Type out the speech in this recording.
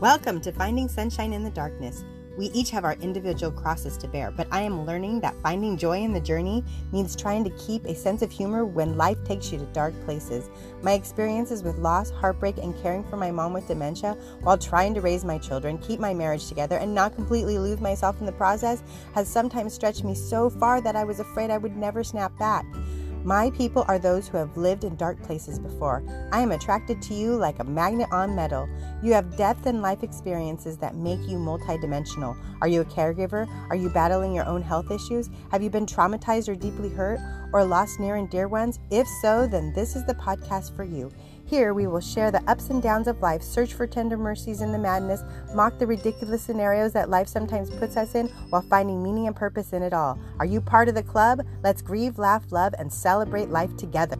Welcome to Finding Sunshine in the Darkness. We each have our individual crosses to bear, but I am learning that finding joy in the journey means trying to keep a sense of humor when life takes you to dark places. My experiences with loss, heartbreak, and caring for my mom with dementia while trying to raise my children, keep my marriage together, and not completely lose myself in the process has sometimes stretched me so far that I was afraid I would never snap back. My people are those who have lived in dark places before. I am attracted to you like a magnet on metal. You have depth and life experiences that make you multidimensional. Are you a caregiver? Are you battling your own health issues? Have you been traumatized or deeply hurt or lost near and dear ones? If so, then this is the podcast for you. Here we will share the ups and downs of life, search for tender mercies in the madness, mock the ridiculous scenarios that life sometimes puts us in while finding meaning and purpose in it all. Are you part of the club? Let's grieve, laugh, love, and celebrate life together.